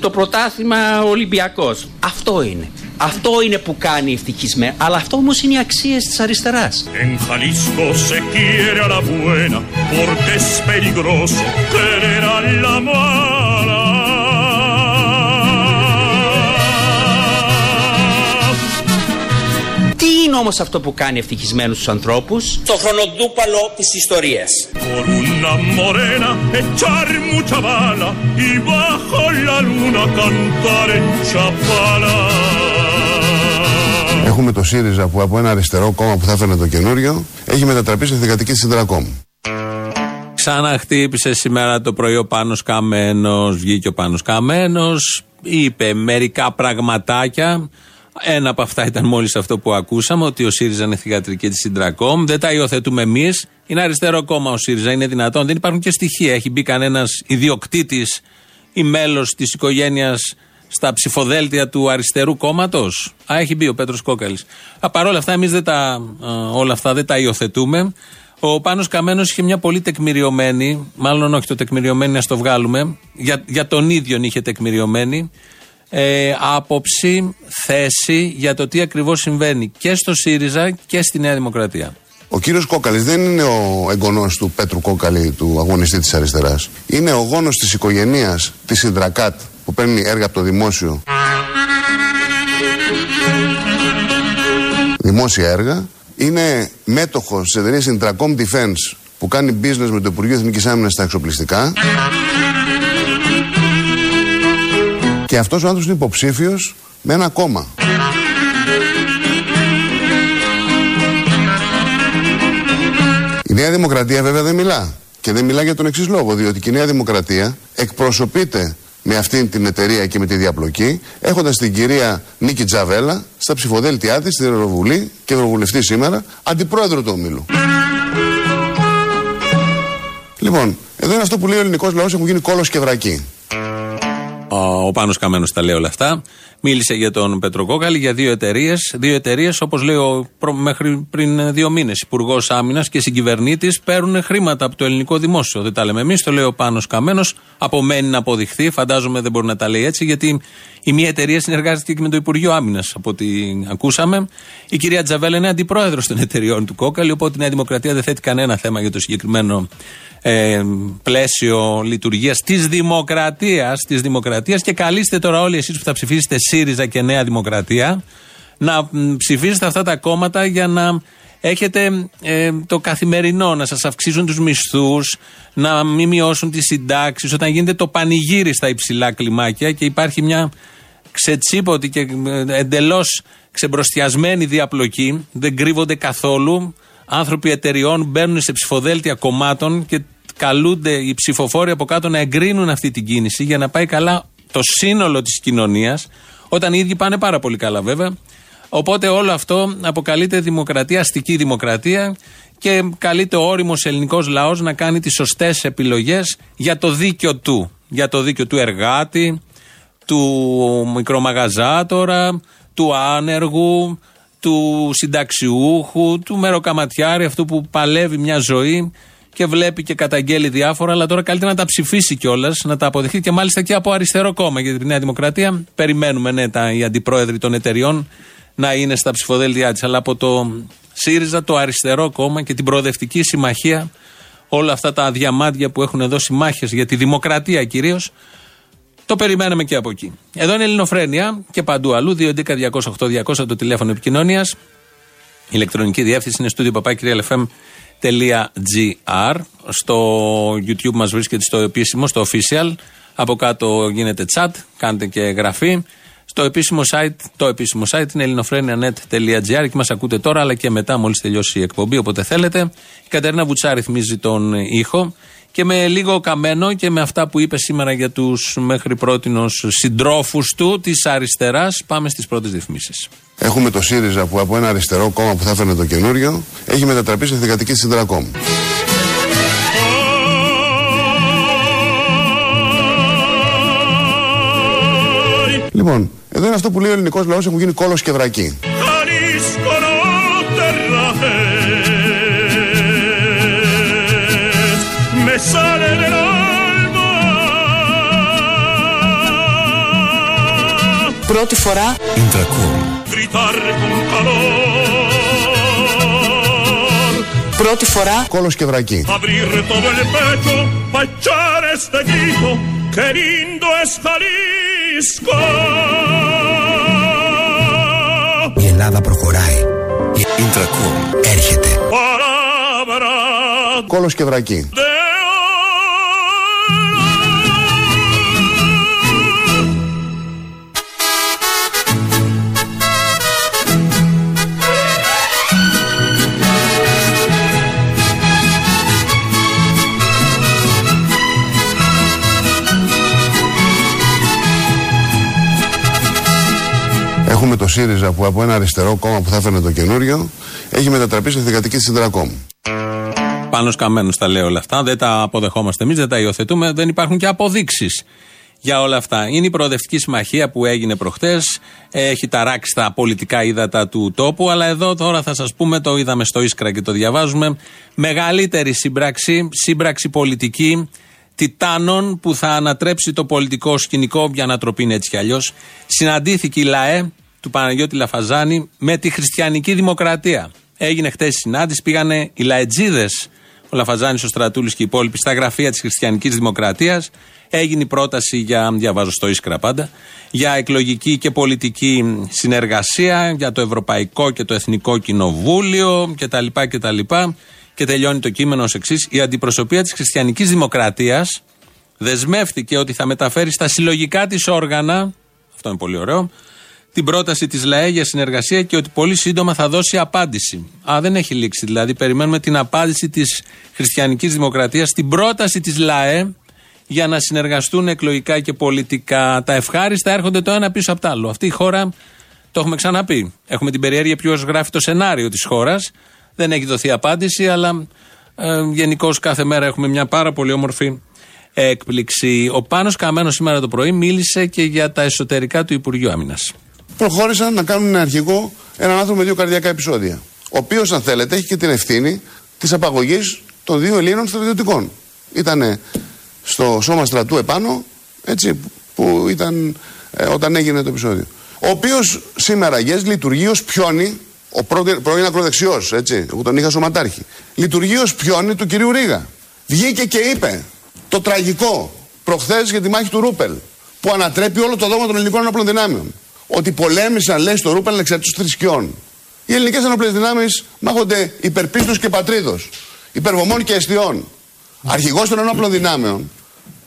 το πρωτάθλημα ο Ολυμπιακός. Αυτό είναι. Αυτό είναι που κάνει ευτυχισμένο. Αλλά αυτό όμως είναι οι αξίες της αριστεράς. En είναι όμως αυτό που κάνει ευτυχισμένους τους ανθρώπους; Το χρονοτούπαλο της ιστορίας. Por una morena echar mucha bala y bajo la luna cantar en Chapala. Έχουμε το ΣΥΡΙΖΑ που από ένα αριστερό κόμμα που θα έφερνε το καινούριο έχει μετατραπεί σε θηγατική της Συντρακόμ. Ξαναχτύπησε σήμερα το πρωί ο Πάνος Καμένος, βγήκε ο Πάνος Καμένος, είπε μερικά πραγματάκια. Ένα από αυτά ήταν μόλις αυτό που ακούσαμε, ότι ο ΣΥΡΙΖΑ είναι θηγατρική της Συντρακόμ. Δεν τα υιοθετούμε εμείς. Είναι αριστερό κόμμα ο ΣΥΡΙΖΑ, είναι δυνατόν. Δεν υπάρχουν και στοιχεία. Έχει μπει κανένας ιδιοκτήτης ή μέλος της οικογένειας στα ψηφοδέλτια του αριστερού κόμματος; Α, έχει μπει ο Πέτρος Κόκαλης. Παρ' όλα αυτά, εμείς όλα αυτά δεν τα υιοθετούμε. Ο Πάνος Καμένος είχε μια πολύ τεκμηριωμένη, μάλλον όχι το τεκμηριωμένη, να το βγάλουμε, για, για τον ίδιο είχε τεκμηριωμένη, ε, άποψη, θέση για το τι ακριβώς συμβαίνει και στο ΣΥΡΙΖΑ και στη Νέα Δημοκρατία. Ο κύριος Κόκαλης δεν είναι ο εγγονός του Πέτρου Κόκαλη, του αγωνιστή της αριστεράς. Είναι ο γόνος της οικογενείας της Συντρακάτ που παίρνει έργα από το δημόσιο. Δημόσια έργα. Είναι μέτοχος της εταιρείας Intracom Defense που κάνει business με το Υπουργείο Εθνικής Άμυνας στα εξοπλιστικά. Και αυτός ο άνθρωπος είναι υποψήφιος με ένα κόμμα. Η Νέα Δημοκρατία βέβαια δεν μιλά. Και δεν μιλά για τον εξής λόγο, διότι και η Νέα Δημοκρατία εκπροσωπείται με αυτήν την εταιρεία και με τη διαπλοκή, έχοντας την κυρία Νίκη Τζαβέλα στα ψηφοδέλτιά της στην Ευρωβουλή και Ευρωβουλευτή σήμερα, αντιπρόεδρο του ομίλου. Λοιπόν, εδώ είναι αυτό που λέει ο ελληνικός λαός: έχουν γίνει κόλος και βρακή. Ο, ο Πάνος Καμένος τα λέει όλα αυτά. Μίλησε για τον Πετροκόκαλη, για δύο εταιρείες. Δύο εταιρείες, όπως λέω προ, μέχρι πριν δύο μήνες, Υπουργός Άμυνας και συγκυβερνήτης, παίρνουν χρήματα από το ελληνικό δημόσιο. Δεν τα λέμε εμείς, το λέει ο Πάνος Καμένος. Απομένει να αποδειχθεί. Φαντάζομαι δεν μπορεί να τα λέει έτσι, γιατί η μία εταιρεία συνεργάζεται και με το Υπουργείο Άμυνας, από ό,τι ακούσαμε. Η κυρία Τζαβέλα είναι αντιπρόεδρος των εταιριών του Κόκαλη, οπότε η Νέα Δημοκρατία δεν θέτει κανένα θέμα για το συγκεκριμένο ε, πλαίσιο λειτουργίας της δημοκρατίας της δημοκρατίας και καλείστε τώρα όλοι εσείς που θα ψηφίσετε ΣΥΡΙΖΑ και Νέα Δημοκρατία να μ, ψηφίσετε αυτά τα κόμματα για να έχετε ε, το καθημερινό, να σας αυξήσουν τους μισθούς, να μην μειώσουν τις συντάξεις, όταν γίνεται το πανηγύρι στα υψηλά κλιμάκια και υπάρχει μια ξετσίποτη και εντελώς ξεμπροστιασμένη διαπλοκή, δεν κρύβονται καθόλου. Άνθρωποι εταιριών μπαίνουν σε ψηφοδέλτια κομμάτων και καλούνται οι ψηφοφόροι από κάτω να εγκρίνουν αυτή την κίνηση για να πάει καλά το σύνολο της κοινωνίας, όταν οι ίδιοι πάνε πάρα πολύ καλά βέβαια. Οπότε όλο αυτό αποκαλείται δημοκρατία, αστική δημοκρατία και καλείται ο όριμος ελληνικός λαός να κάνει τις σωστές επιλογές για το δίκιο του. Για το δίκιο του εργάτη, του μικρομαγαζάτορα, του άνεργου, του συνταξιούχου, του μεροκαματιάρη, αυτού που παλεύει μια ζωή και βλέπει και καταγγέλει διάφορα, αλλά τώρα καλύτερα να τα ψηφίσει κιόλας, να τα αποδεχτεί και μάλιστα και από αριστερό κόμμα. Γιατί τη Νέα Δημοκρατία περιμένουμε, ναι, τα, οι αντιπρόεδροι των εταιριών να είναι στα ψηφοδέλτια της. Αλλά από το ΣΥΡΙΖΑ, το αριστερό κόμμα και την προοδευτική συμμαχία, όλα αυτά τα διαμάντια που έχουν δώσει μάχες για τη δημοκρατία κυρίως, το περιμέναμε και από εκεί. Εδώ είναι Ελληνοφρένια και παντού αλλού. 2.11.208.200 το τηλέφωνο επικοινωνίας. Η ηλεκτρονική διεύθυνση είναι στούντιο papakirialfm.gr. Στο YouTube μας βρίσκεται στο επίσημο, στο official. Από κάτω γίνεται chat, κάντε και εγγραφή. Στο επίσημο site, το επίσημο site είναι ελληνοφρένια.net.gr και μας ακούτε τώρα αλλά και μετά μόλις τελειώσει η εκπομπή, όποτε θέλετε. Η Κατερίνα Βουτσά ρυθμίζει τον ήχο και με λίγο καμένο και με αυτά που είπε σήμερα για τους μέχρι πρότινο συντρόφους του της αριστεράς, πάμε στις πρώτες ρυθμίσεις. Έχουμε το ΣΥΡΙΖΑ που από ένα αριστερό κόμμα που θα έφερνε το καινούριο έχει μετατραπεί σε θηγατική της Συντρακόμ. Λοιπόν, εδώ είναι αυτό που λέει ο ελληνικός λαός: έχουν γίνει κόλος και βρακή. Jalisco no te rajes, me sale del alma. Πρώτη φορά Gritar con calor, Πρώτη φορά Κόλος και βρακή. abrir todo el pecho, pa' echar este grito, que lindo es Jalisco. Η Ελλάδα προχωράει. Η Ίντρακομ έρχεται. Palabra Κόλος και βρακή. Έχουμε το ΣΥΡΙΖΑ που από ένα αριστερό κόμμα που θα έφερνε το καινούριο έχει μετατραπεί σε θηγατική της Συντρακόμ. Πάνω καμένου τα λέει όλα αυτά. Δεν τα αποδεχόμαστε εμείς, δεν τα υιοθετούμε. Δεν υπάρχουν και αποδείξεις για όλα αυτά. Είναι η προοδευτική συμμαχία που έγινε προχτές. Έχει ταράξει τα πολιτικά ύδατα του τόπου. Αλλά εδώ τώρα θα σας πούμε, το είδαμε στο Ίσκρα και το διαβάζουμε. Μεγαλύτερη σύμπραξη, σύμπραξη πολιτική τιτάνων που θα ανατρέψει το πολιτικό σκηνικό. Για ανατροπή είναι έτσι κι αλλιώς. Συναντήθηκε η ΛΑΕ του Παναγιώτη Λαφαζάνη με τη χριστιανική δημοκρατία. Έγινε χτες συνάντηση, πήγανε οι λαετζίδες, ο Λαφαζάνης, ο Στρατούλης και οι υπόλοιποι, στα γραφεία της Χριστιανικής Δημοκρατίας. Έγινε η πρόταση για, διαβάζω στο Ίσκρα πάντα, για εκλογική και πολιτική συνεργασία, για το Ευρωπαϊκό και το Εθνικό Κοινοβούλιο κτλ. κτλ. Και τελειώνει το κείμενο ως εξής: Η αντιπροσωπεία της Χριστιανικής Δημοκρατίας δεσμεύτηκε ότι θα μεταφέρει στα συλλογικά της όργανα. Αυτό είναι πολύ ωραίο. Την πρόταση της ΛΑΕ για συνεργασία και ότι πολύ σύντομα θα δώσει απάντηση. Α, δεν έχει λήξει. Δηλαδή, περιμένουμε την απάντηση της Χριστιανικής Δημοκρατίας στην πρόταση της ΛΑΕ για να συνεργαστούν εκλογικά και πολιτικά. Τα ευχάριστα έρχονται το ένα πίσω από το άλλο. Αυτή η χώρα, το έχουμε ξαναπεί. Έχουμε την περιέργεια ποιος γράφει το σενάριο της χώρας. Δεν έχει δοθεί απάντηση, αλλά ε, γενικώς κάθε μέρα έχουμε μια πάρα πολύ όμορφη έκπληξη. Ο Πάνος Καμένος σήμερα το πρωί μίλησε και για τα εσωτερικά του Υπουργείου Άμυνας. Προχώρησαν να κάνουν αρχηγό έναν άνθρωπο με δύο καρδιακά επεισόδια. Ο οποίος, αν θέλετε, έχει και την ευθύνη της απαγωγής των δύο Ελλήνων στρατιωτικών. Ήταν στο σώμα στρατού επάνω, έτσι, που ήταν ε, όταν έγινε το επεισόδιο. Ο οποίος σήμερα γες λειτουργεί ως πιόνι, ο πρώτη- πρώην ακροδεξιός, έτσι, εγώ τον είχα σωματάρχη. Λειτουργεί ως πιόνι του κυρίου Ρίγα. Βγήκε και είπε το τραγικό προχθές για τη μάχη του Ρούπελ, που ανατρέπει όλο το δόγμα των ελληνικών ενόπλων δυνάμεων. Ότι πολέμησαν, λέει, στο Ρούπελ ανεξαρτήτω θρησκειών. Οι ελληνικές ενόπλες δυνάμεις μάχονται υπερπίστους και πατρίδος, υπερβομών και αιστειών. Αρχηγός των ενόπλων δυνάμεων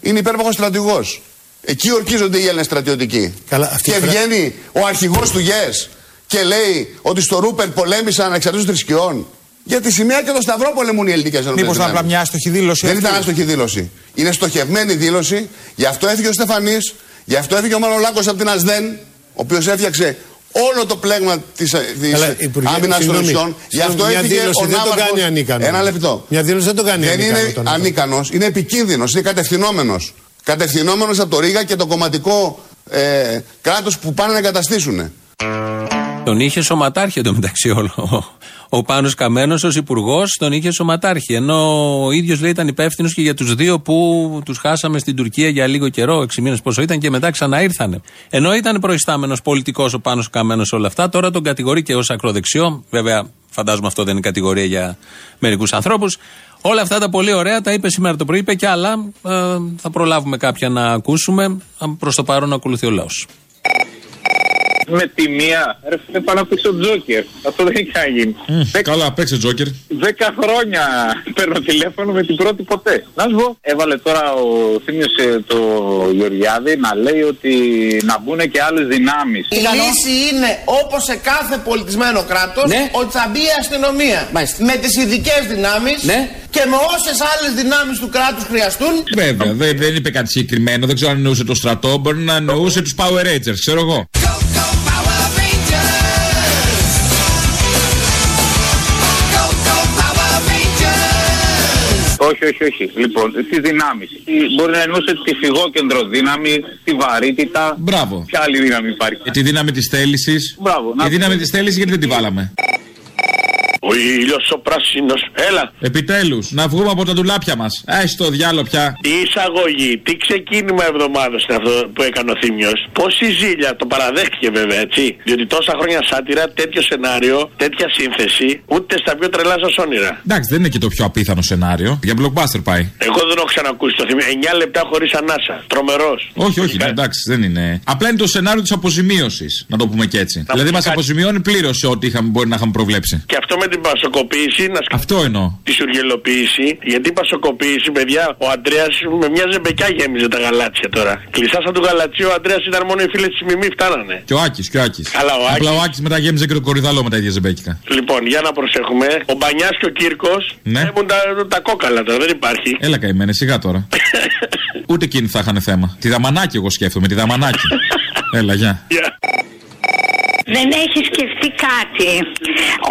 είναι υπέρμαχος στρατηγός. Εκεί ορκίζονται οι Έλληνες στρατιωτικοί. αυτή και η φρα- βγαίνει ο αρχηγός του ΓΕΣ και λέει ότι στο Ρούπερ πολέμησαν ανεξαρτήτω θρησκειών. Για τη σημαία και το σταυρό πολεμούν οι ελληνικές ενόπλες Μήπως ήταν απλά μια άστοχη δήλωση. Δεν αυτή; ήταν άστοχη δήλωση. Είναι στοχευμένη δήλωση. Γι' αυτό έφυγε ο Στεφανής, γι' αυτό έφυγε ο Μανολάκο από την Ασδέν, ο οποίος έφτιαξε όλο το πλέγμα της Καλά, Υπουργέ, άμυνας των συγγνώμη. νησιών. Γι' αυτό Συγγνώμη, μια έφυγε δήλωση ο δεν το Ναύαρχος- κάνει ανίκανος. Ένα λεπτό. Μια δήλωση δεν το κάνει Δεν ανίκανο είναι τον άνθρωπο. ανίκανος, είναι επικίνδυνος, είναι κατευθυνόμενος. Κατευθυνόμενος από το Ρίγα και το κομματικό ε, κράτος που πάνε να εγκαταστήσουν. Τον είχε σωματάρχη εντωμεταξύ όλο. Ο, ο Πάνος Καμένος ως υπουργός τον είχε σωματάρχη. Ενώ ο ίδιος λέει ήταν υπεύθυνος και για τους δύο που τους χάσαμε στην Τουρκία για λίγο καιρό, 6 μήνες πόσο ήταν και μετά ξαναήρθανε. Ενώ ήταν προϊστάμενος πολιτικός ο Πάνος Καμένος όλα αυτά, τώρα τον κατηγορεί και ως ακροδεξιό. Βέβαια, φαντάζομαι αυτό δεν είναι κατηγορία για μερικούς ανθρώπους. Όλα αυτά τα πολύ ωραία τα είπε σήμερα το πρωί, είπε και άλλα. Ε, θα προλάβουμε κάποια να ακούσουμε. Προς το παρόν να ακολουθεί ο λαός. Με τη μία, ρε φίλε, πάω να παίξω τζόκερ. Αυτό δεν έχει ξαναγίνει. Καλά, παίξε Τζόκερ. Δέκα χρόνια παίρνω τηλέφωνο με την πρώτη ποτέ. Να σου πω, έβαλε τώρα ο Θήμιος ε, το Γεωργιάδη να λέει ότι να μπουν και άλλες δυνάμεις. Η λύση είναι όπως σε κάθε πολιτισμένο κράτος ότι θα μπει η αστυνομία. Με τις ειδικές δυνάμεις και με όσες άλλες δυνάμεις του κράτους χρειαστούν. Βέβαια, δεν, δεν είπε κάτι συγκεκριμένο. Δεν ξέρω αν εννοούσε το στρατό. Μπορεί να εννοούσε τους Power Rangers, ξέρω εγώ. Όχι, όχι, όχι. Λοιπόν, τι δυνάμεις. Μπορεί να εννοούσε τη φυγόκεντρο δύναμη, τη βαρύτητα. Μπράβο. Ποια άλλη δύναμη υπάρχει; Για τη δύναμη της θέλησης. Μπράβο. Η δύναμη της θέλησης γιατί δεν τη βάλαμε. Ο ήλιος ο πράσινος. Έλα. Επιτέλους, να βγούμε από τα ντουλάπια μας. Έχει το διάλογο πια. Η εισαγωγή, τι ξεκίνημα εβδομάδας είναι αυτό που έκανε ο Θήμιος. Πόση ζήλια, το παραδέχτηκε βέβαια έτσι. Διότι τόσα χρόνια σάτυρα, τέτοιο σενάριο, τέτοια σύνθεση, ούτε στα πιο τρελά σας όνειρα. Εντάξει, δεν είναι και το πιο απίθανο σενάριο. Για blockbuster πάει. Εγώ δεν έχω ξανακούσει το Θήμιο. 9 λεπτά χωρίς ανάσα. Τρομερός. Όχι, όχι, ναι, εντάξει, δεν είναι. Απλά είναι το σενάριο της αποζημίωσης, να το πούμε και έτσι. δηλαδή μας αποζημιώνει πλήρως σε ό,τι είχαμε, μπορεί να είχαμε προβλέψει. Και αυτό με την πασοκοποίηση, να σκεφτεί Αυτό εννοώ. τη σουργελοποίηση. Γιατί η πασοκοποίηση, παιδιά, ο Αντρέας με μια ζεμπεκιά γέμιζε τα γαλάτσια τώρα. Κλειστά σαν του γαλατσίου, ο Αντρέας ήταν μόνο οι φίλε της Μιμή φτάνανε. Και ο Άκης, και ο Άκης. Καλά, ο Απλά Άκης. ο Άκης μετά γέμιζε και το κορυδαλό με τα ίδια ζεμπέκικα. Λοιπόν, για να προσέχουμε. Ο Μπανιάς και ο Κύρκος Ναι. έχουν τα, τα κόκαλα τώρα, δεν υπάρχει. Έλα καημένε, σιγά τώρα. Ούτε εκείνοι θα είχαν θέμα. Τη δαμανάκι, εγώ σκέφτομαι, τη δαμανάκι. Έλα, γεια. Δεν έχει σκεφτεί κάτι.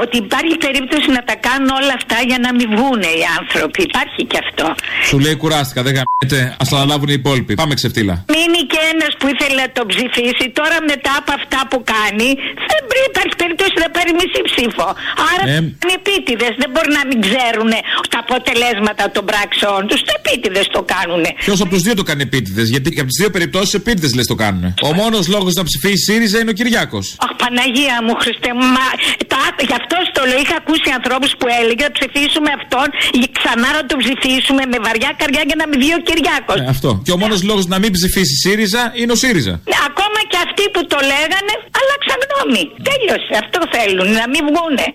Ότι υπάρχει περίπτωση να τα κάνουν όλα αυτά για να μην βγούνε οι άνθρωποι. Υπάρχει και αυτό. Σου λέει κουράστηκα, δεν γαμιέται. Α το αναλάβουν οι υπόλοιποι. Πάμε ξεφτύλα. Μείνει και ένας που ήθελε να τον ψηφίσει. Τώρα μετά από αυτά που κάνει, δεν μπρι- υπάρχει περίπτωση να πάρει μισή ψήφο. Άρα Ε. είναι επίτηδες. Δεν μπορεί να μην ξέρουν τα αποτελέσματα των πράξεών τους. Το επίτηδες το κάνουν. Ποιος από τους δύο το κάνει επίτηδες, γιατί και από τις δύο περιπτώσεις επίτηδες λες το κάνουν. Ο μόνος λόγος να ψηφίσει ΣΥΡΙΖΑ είναι ο Κυριάκος. Αχ, Παναγία μου, Χριστέ μου, μα, τα, γι' αυτό στο λέω. Είχα ακούσει ανθρώπους που έλεγαν να ψηφίσουμε αυτόν, ή ξανά να τον ψηφίσουμε με βαριά καρδιά για να μην βγει ο Κυριάκος. Ε, αυτό. Και ο μόνος λόγος να μην ψηφίσει ΣΥΡΙΖΑ είναι ο ΣΥΡΙΖΑ. Ακόμα και αυτοί που το λέγανε, άλλαξαν γνώμη. Τέλειωσε. Αυτό θέλουν, να μην βγούνε.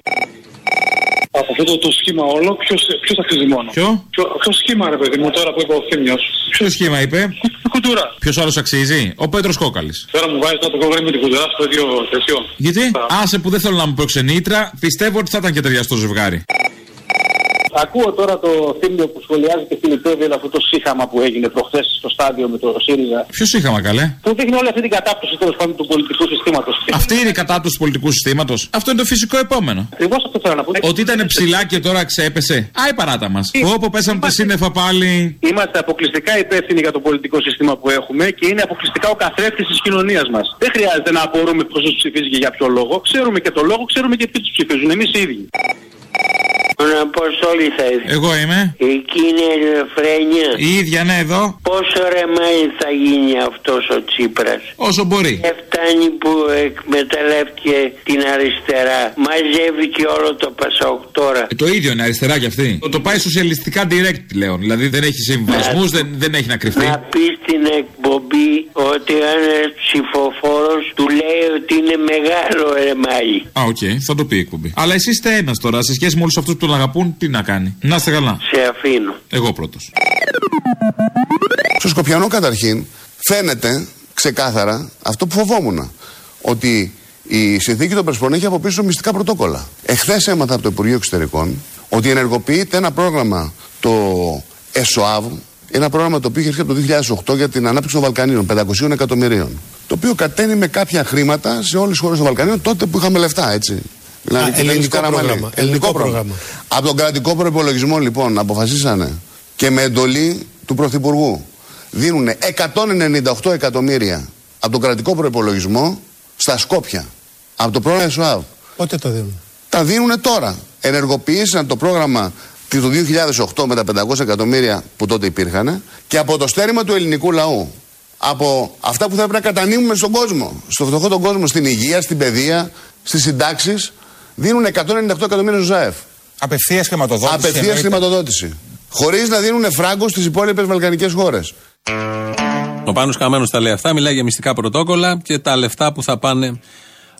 Από αυτό το, το σχήμα όλο, ποιος ποιος αξίζει μόνο; Ποιο; ποιο; Ποιο σχήμα, ρε παιδί μου, τώρα που είπε ο Θήμιος; Ποιο σχήμα είπε; Η κουτούρα. Ποιος άλλος αξίζει; Ο Πέτρος Κόκαλης. Τώρα μου βάζει τώρα το κόκκινο με την κουτούρα στο ίδιο θεσιό. Γιατί; Άσε που δεν θέλω να μου προξενήτρα, πιστεύω ότι θα ήταν και ταιριαστό ζευγάρι. Ακούω τώρα το θύμιο που σχολιάζει και φιλιππεύει όλο αυτό το σύγχαμα που έγινε προχθές στο στάδιο με το ΣΥΡΙΖΑ. Ποιο είχαμε καλέ; Που δείχνει όλη αυτή την κατάπτωση τέλος πάντων του πολιτικού συστήματος. Αυτή είναι η κατάπτωση του πολιτικού συστήματος. Αυτό είναι το φυσικό επόμενο. Ακριβώς αυτό θέλω να πω. Ότι ήταν ψηλά και τώρα ξέπεσε. Άι παράτα μας. Όπου πέσαμε τα σύννεφα πάλι. Είμαστε αποκλειστικά υπεύθυνοι για το πολιτικό σύστημα που έχουμε και είναι αποκλειστικά ο καθρέφτης της κοινωνίας μας. Δεν χρειάζεται να απορούμε ποιος τους ψηφίζει και για ποιο λόγο. Ξέρουμε και το λόγο, ξέρουμε και ποιοι τους ψηφίζουν. Εμείς οι ίδιοι. Τον Αποστόλη θα ήθελα. Εγώ είμαι. Εκεί είναι η ελευθερία. Η ίδια, ναι, εδώ. Πόσο ρεμάλι θα γίνει αυτός ο Τσίπρας; Όσο μπορεί. Δεν φτάνει που εκμεταλλεύτηκε την αριστερά. Μαζεύει και όλο το Πασόκ τώρα. Ε, το ίδιο είναι αριστερά κι αυτή. Το, το πάει σοσιαλιστικά direct πλέον. Δηλαδή δεν έχει συμβιβασμούς, δεν, δεν έχει να κρυφτεί. Να πεις στην εκπομπή ότι ένας ψηφοφόρος του λέει ότι είναι μεγάλο ρεμάλι. Α, οκ, θα το πει η εκπομπή. Αλλά εσύ είστε ένας τώρα, σε σχέση με όλους αυτούς που τον αγαπούν, τι να κάνει. Να είστε καλά. Σε αφήνω. Εγώ πρώτος. Στο Σκοπιανό καταρχήν φαίνεται ξεκάθαρα αυτό που φοβόμουν. Ότι η συνθήκη των Πρεσπών έχει από πίσω μυστικά πρωτόκολλα. Εχθές έμαθα από το Υπουργείο Εξωτερικών ότι ενεργοποιείται ένα πρόγραμμα, το ΕΣΟΑΒ, ένα πρόγραμμα το οποίο είχε έρθει από το 2008 για την ανάπτυξη των Βαλκανίων, 500 εκατομμυρίων. Το οποίο κατένει με κάποια χρήματα σε όλες τις χώρες των Βαλκανίων τότε που είχαμε λεφτά, έτσι. Δηλαδή, Α, κυβέρνηση ελληνικό Καραμανλή. πρόγραμμα. Ελληνικό πρόγραμμα. Από τον κρατικό προπολογισμό λοιπόν αποφασίσανε και με εντολή του Πρωθυπουργού δίνουν 198 εκατομμύρια από τον κρατικό προπολογισμό στα Σκόπια. Από το πρόγραμμα ΕΣΟΑΒ. Πότε το δίνουν. Τα δίνουν τώρα. Ενεργοποίησαν το πρόγραμμα του 2008 με τα 500 εκατομμύρια που τότε υπήρχαν και από το στέρημα του ελληνικού λαού. Από αυτά που θα έπρεπε να κατανείμουμε στον κόσμο. Στο φτωχό τον κόσμο, στην υγεία, στην παιδεία, στις συντάξεις, δίνουν 198 εκατομμύρια ΖΑΕΦ. Απευθείας χρηματοδότηση. Απευθείας εννοείται. χρηματοδότηση. Χωρίς να δίνουν φράγκο στις υπόλοιπες Βαλκανικές χώρες. Ο Πάνος Καμένος τα λέει αυτά, μιλάει για μυστικά πρωτόκολλα και τα λεφτά που θα πάνε.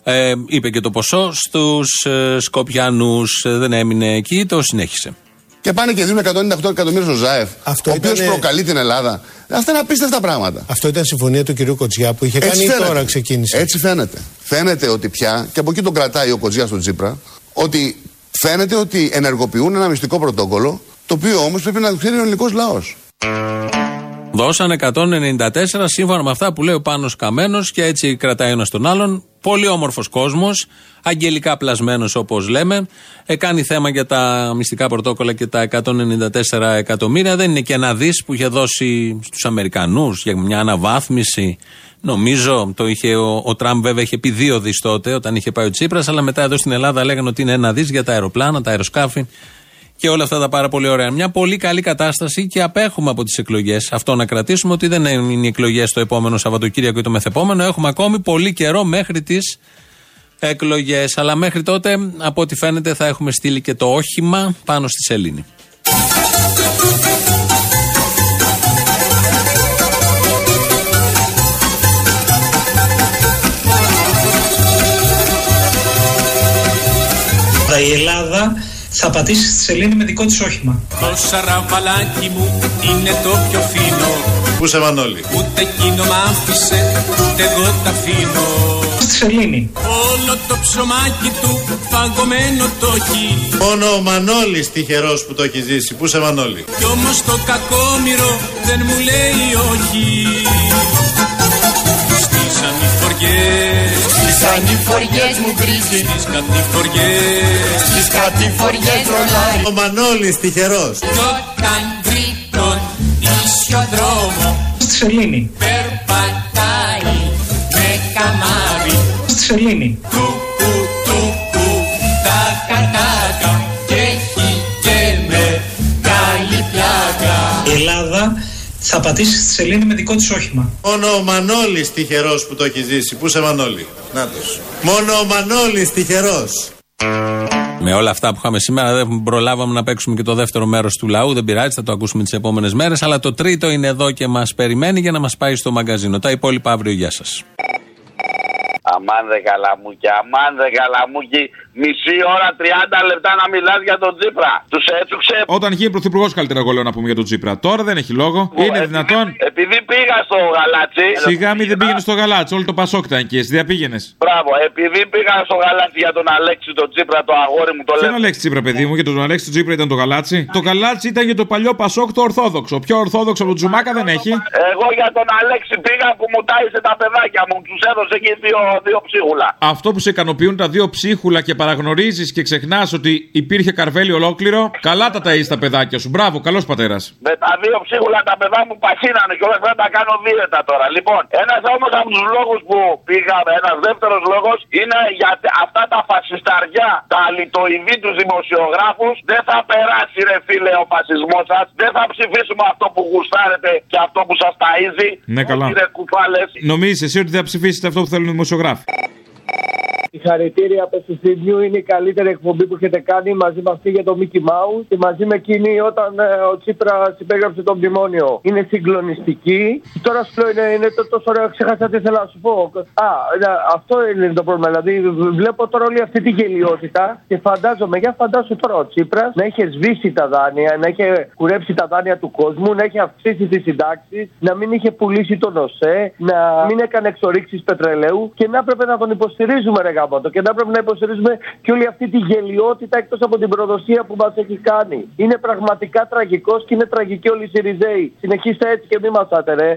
Ε, είπε και το ποσό στους ε, Σκοπιανούς. δεν έμεινε εκεί, το συνέχισε. Και πάνε και δίνουν 198 εκατομμύρια στο ΖΑΕΦ. Αυτό ο οποίος ήτανε- προκαλεί την Ελλάδα. Αυτά είναι απίστευτα πράγματα. Αυτό ήταν συμφωνία του κυρίου Κοτζιά που είχε κάνει ή τώρα ξεκίνησε. Έτσι φαίνεται. Φαίνεται ότι πια, και από εκεί τον κρατάει ο Κοτζιά στον Τσίπρα, ότι φαίνεται ότι ενεργοποιούν ένα μυστικό πρωτόκολλο, το οποίο όμως πρέπει να το ξέρει ο ελληνικός λαός. Δώσαν 194 σύμφωνα με αυτά που λέει ο Πάνος Καμένος και έτσι κρατάει ένας τον άλλον. Πολύ όμορφος κόσμος, αγγελικά πλασμένος όπως λέμε. Ε, κάνει θέμα για τα μυστικά πρωτόκολλα και τα 194 εκατομμύρια. Δεν είναι και ένα δις που είχε δώσει στους Αμερικανούς για μια αναβάθμιση. Νομίζω το είχε ο, ο Τραμπ, βέβαια, είχε πει δύο δις τότε όταν είχε πάει ο Τσίπρας, αλλά μετά εδώ στην Ελλάδα λέγανε ότι είναι ένα δις για τα αεροπλάνα, τα αεροσκάφη και όλα αυτά τα πάρα πολύ ωραία. Μια πολύ καλή κατάσταση και απέχουμε από τις εκλογές. Αυτό να κρατήσουμε ότι δεν είναι οι εκλογές το επόμενο Σαββατοκύριακο ή το μεθεπόμενο. Έχουμε ακόμη πολύ καιρό μέχρι τις εκλογές. Αλλά μέχρι τότε, από ό,τι φαίνεται, θα έχουμε στείλει και το όχημα πάνω στη σελήνη. Η Ελλάδα θα πατήσεις στη σελήνη με δικό της όχημα. Το σαραβαλάκι μου είναι το πιο φίνο Πού σε Μανώλη. Ούτε εκείνο μ' άφησε, ούτε εγώ τα αφήνω Στη σελήνη. Όλο το ψωμάκι του παγωμένο το έχει Μόνο ο Μανώλης τυχερός που το έχει ζήσει. Πού σε Μανώλη. Κι όμως το κακόμοιρο δεν μου λέει όχι Στις ανηφοριές Στις ανηφοριές μου βρίζεις Στις κατηφοριές Στις κατηφοριές ρολάει Ο Μανώλης τυχερός. Κι όταν βρει τον ίσιο δρόμο Στη σελήνη. Περπατάει με καμάρι Στη σελήνη. Τούκου τούκου τα κατάκα Και έχει και με καλή πλάκα Η Ελλάδα θα πατήσεις στη σελήνη με δικό της όχημα. Μόνο ο Μανώλης τυχερός που το έχει ζήσει. Πού σε Μανώλη; Νάτος. Μόνο ο Μανώλης τυχερός. Με όλα αυτά που είχαμε σήμερα, δεν προλάβαμε να παίξουμε και το δεύτερο μέρος του λαού. Δεν πειράζει, θα το ακούσουμε τις επόμενες μέρες. Αλλά το τρίτο είναι εδώ και μας περιμένει για να μας πάει στο μαγκαζίνο. Τα υπόλοιπα αύριο, γεια σας. Αμάν δε καλαμούκι, αμάν δε καλαμούκι. Μισή ώρα, 30 λεπτά να μιλάς για τον Τσίπρα. Τους έτσουξε. Όταν γίνει πρωθυπουργός, καλύτερα εγώ λέω να πούμε για τον Τσίπρα. Τώρα δεν έχει λόγο. Είναι δυνατόν; Επειδή πήγα στο γαλάτσι. Σιγά μην δεν πήγαινε στο γαλάτσι. Όλο το Πασόκ ήταν εκεί. Εσύ δεν πήγαινε. Μπράβο, επειδή πήγα στο γαλάτσι για τον Αλέξη τον Τσίπρα, το αγόρι μου το Ποιον λέω. Αλέξη Τσίπρα, παιδί μου, και τον Αλέξη Τσίπρα ήταν το γαλάτσι; Το γαλάτσι ήταν για το παλιό Πασόκ το Ορθόδοξο. Πιο Ορθόδοξο από τον Τζουμάκα δεν έχει. Εγώ για τον Αλέξη πήγα που μου τάισε τα παιδάκια μου. Τους έδωσε εκεί δύο, δύο ψίχουλα. Αυτό που σε ικανοποιούν τα δύο ψίχουλα και παραγνωρίζεις και ξεχνάς ότι υπήρχε καρβέλι ολόκληρο. Καλά τα ταΐς τα παιδάκια σου. Μπράβο, καλός πατέρας. Με τα δύο ψίχουλα τα παιδά μου πασίνανε και όλα αυτά τα κάνω δίαιτα τώρα. Λοιπόν, ένας όμως από τους λόγους που πήγαμε, ένας δεύτερος λόγος είναι για τε- αυτά τα φασισταριά, τα αλυτοειδή τους δημοσιογράφους. Δεν θα περάσει, ρε φίλε, ο φασισμός σας. Δεν θα ψηφίσουμε αυτό που γουστάρετε και αυτό που σας ταΐζει. Ναι, καλά. Κύριε κουφάλες. Νομίζεις εσύ ότι θα ψηφίσετε αυτό που θέλουν οι δημοσιογράφοι; прав. Συγχαρητήρια Πεσουσίδιου, είναι η καλύτερη εκπομπή που έχετε κάνει μαζί με αυτή για το Mickey Mouse και μαζί με εκείνη όταν ε, ο Τσίπρας υπέγραψε το μνημόνιο. Είναι συγκλονιστική. Τώρα σου λέω είναι, είναι το, τόσο ωραίο, ξέχασα τι ήθελα να σου πω. Α, ε, αυτό είναι το πρόβλημα. Δηλαδή βλέπω τώρα όλη αυτή τη γελιότητα και φαντάζομαι, για φαντάσου τώρα ο Τσίπρας να είχε σβήσει τα δάνεια, να είχε κουρέψει τα δάνεια του κόσμου, να είχε αυξήσει τις συντάξεις, να μην είχε πουλήσει τον ΟΣΕ, να μην έκανε εξορίξεις πετρελαίου και να έπρεπε να τον υποστηρίζουμε, ρε γάμοτο, και να έπρεπε να υποστηρίζουμε και όλη αυτή τη γελιότητα εκτός από την προδοσία που μας έχει κάνει. Είναι πραγματικά τραγικός και είναι τραγική όλοι οι Σιριζέοι. Συνεχίστε έτσι και μη μας ρε.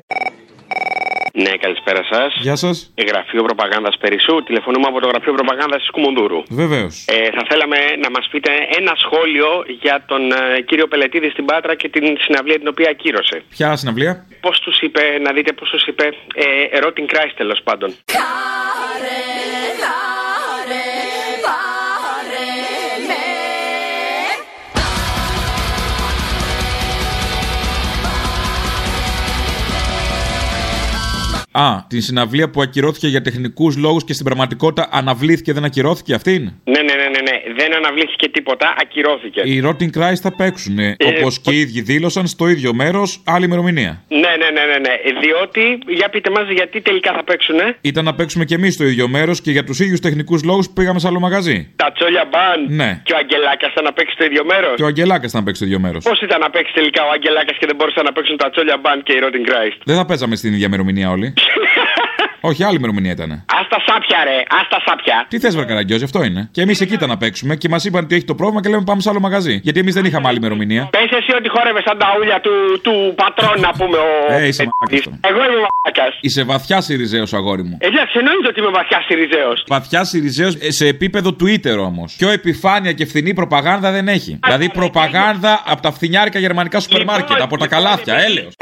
Ναι, καλησπέρα σας. Γεια σας. Γραφείο Προπαγάνδας Περισσού. Τηλεφωνούμε από το Γραφείο Προπαγάνδας της Κουμουντούρου. Βεβαίως. Ε, θα θέλαμε να μας πείτε ένα σχόλιο για τον ε, κύριο Πελετίδη στην Πάτρα και την συναυλία την οποία ακύρωσε. Ποια συναυλία; Πώς τους είπε, να δείτε πώς τους είπε, ε, Erotic Christ τέλος πάντων. Α, την συναυλία που ακυρώθηκε για τεχνικούς λόγους και στην πραγματικότητα αναβλήθηκε, δεν ακυρώθηκε αυτήν; Ναι, ναι, ναι, ναι, ναι. Δεν αναβλήθηκε τίποτα, ακυρώθηκε. Οι Rotting Christ θα παίξουν. Ε, Όπως και οι ίδιοι δήλωσαν στο ίδιο μέρος, άλλη ημερομηνία. Ναι, ναι, ναι, ναι, ναι. Διότι, για πείτε μας, γιατί τελικά θα παίξουνε. Ήταν να παίξουμε και εμείς στο ίδιο μέρος και για τους ίδιους τεχνικούς λόγους που πήγαμε σε άλλο μαγαζί. Τα τσόλια μπαν Ναι. και ο Αγγελάκας ήταν να παίξει στο ίδιο μέρος; Και ο Αγγελάκας ήταν να παίξει στο ίδιο μέρος. Πώς ήταν να παίξει τελικά ο Αγγελάκας και δεν μπορούσαν να παίξουν τα τσόλια μπαν και η Rotting Christ; Δεν θα παίζαμε στην ίδια ημερομηνία όλοι. Όχι, άλλη ημερομηνία ήταν. Α τα σάπια, ρε, ας τα σάπια. Τι θες, Βαρκαραγκιόζη, αυτό είναι. Και εμείς εκεί ήταν να παίξουμε και μας είπαν ότι έχει το πρόβλημα και λέμε πάμε σε άλλο μαγαζί. Γιατί εμείς δεν είχαμε άλλη ημερομηνία. Πες εσύ ότι χόρευε σαν τα ούλια του, του πατρών, να πούμε. Ο... Ε, είσαι μαλάκας τώρα. Εγώ είμαι μαλάκας. Είσαι βαθιά Σιριζέος, αγόρι μου. Εντάξει, εννοείται ότι είμαι βαθιά Σιριζέος. Βαθιά Σιριζέος σε επίπεδο Twitter όμως. Πιο επιφάνεια και φθηνή προπαγάνδα δεν έχει. Δηλαδή προπαγάνδα από τα φθηνιάρικα γερμανικά σούπερ μάρκετ, από τα καλάθια, έλεος.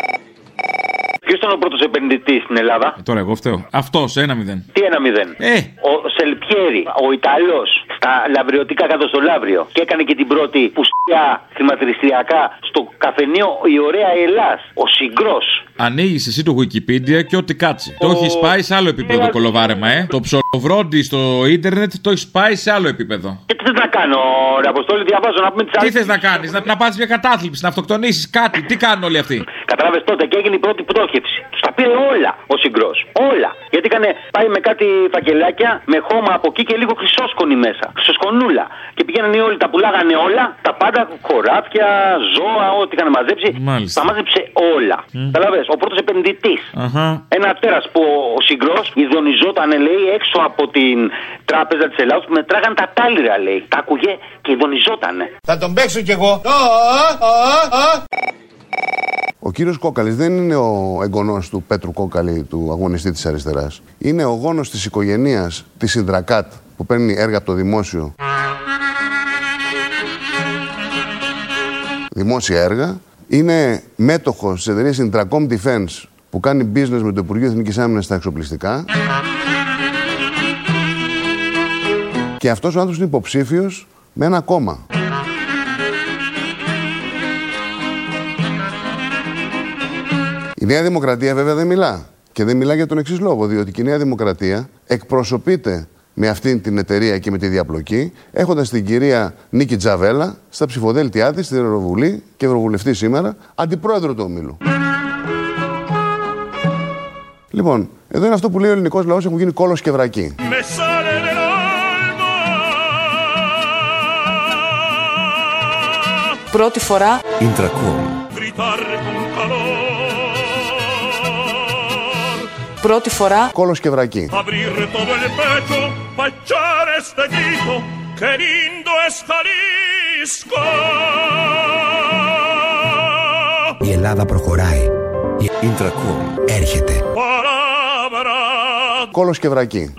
Ποιος ήταν ο πρώτος επενδυτής στην Ελλάδα, Ε, Τώρα εγώ φταίω. Αυτός, ένα μηδέν. Τι ένα μηδέν; Ε. Ο Σελπιέρη, ο Ιταλός, στα λαβριωτικά κάτω στο Λαύριο. Και έκανε και την πρώτη πουστιά χρηματιστηριακά στο καφενείο Η Ωραία Ελλάς. Ο Συγκρός. Ανοίγεις εσύ το Wikipedia και ό,τι κάτσει. Το έχεις πάει σε άλλο επίπεδο το κολοβάρεμα, ε. Το ψολοβρόντι στο ίντερνετ το έχεις πάει σε άλλο επίπεδο. Και τι θες να κάνω, ρε Αποστόλη, διαβάζω να πούμε τις Τι θες να κάνεις, να, να πας μια κατάθλιψη, να αυτοκτονήσεις κάτι. Τι κάνουν όλοι αυτοί; Κατάλαβες τότε και έγινε η πρώτη πτώχευση. Του τα πήρε όλα ο Συγκρός. Όλα. Γιατί έκανε πάει με κάτι φακελάκια, με χώμα από εκεί και λίγο χρυσόσκονη μέσα. Χρυσοσκονούλα. Και πηγαίνανε όλοι, τα πουλάγανε όλα, τα πάντα, χωράφια, ζώα, ό,τι είχαν μαζέψει. Μάλιστα. Τα μάζεψε όλα. Κατάλαβε, ο πρώτος επενδυτής. Αχα. Ένα τέρας που ο Συγκρός ειδονιζόταν, λέει, έξω από την τράπεζα της Ελλάδα που μετράγαν τα τάλιρα, λέει. Τα άκουγε και ειδονιζότανε. Θα τον παίξω κι εγώ. Ο κύριος Κόκαλης δεν είναι ο εγγονός του Πέτρου Κόκαλη, του αγωνιστή της αριστεράς. Είναι ο γόνος της οικογένειας της Ινδρακάτ που παίρνει έργα από το δημόσιο. Δημόσια έργα. Είναι μέτοχος της εταιρείας Intracom Defense που κάνει business με το Υπουργείο Εθνικής Άμυνας στα εξοπλιστικά. Και αυτός ο άνθρωπος είναι υποψήφιος με ένα κόμμα. Η Νέα Δημοκρατία βέβαια δεν μιλά. Και δεν μιλά για τον εξής λόγο, διότι η Νέα Δημοκρατία εκπροσωπείται με αυτήν την εταιρεία και με τη διαπλοκή, έχοντας την κυρία Νίκη Τζαβέλα στα ψηφοδέλτιά της στην Ευρωβουλή και Ευρωβουλευτή σήμερα, αντιπρόεδρο του ομίλου. Λοιπόν, εδώ είναι αυτό που λέει ο ελληνικός λαός: έχουν γίνει κόλος και βρακή. Πρώτη φορά. Ιντρακόμ. Πρώτη φορά. Κόλος και βρακή. Η Ελλάδα προχωράει. Η Ιντρακούμ έρχεται. Κόλος και βρακή.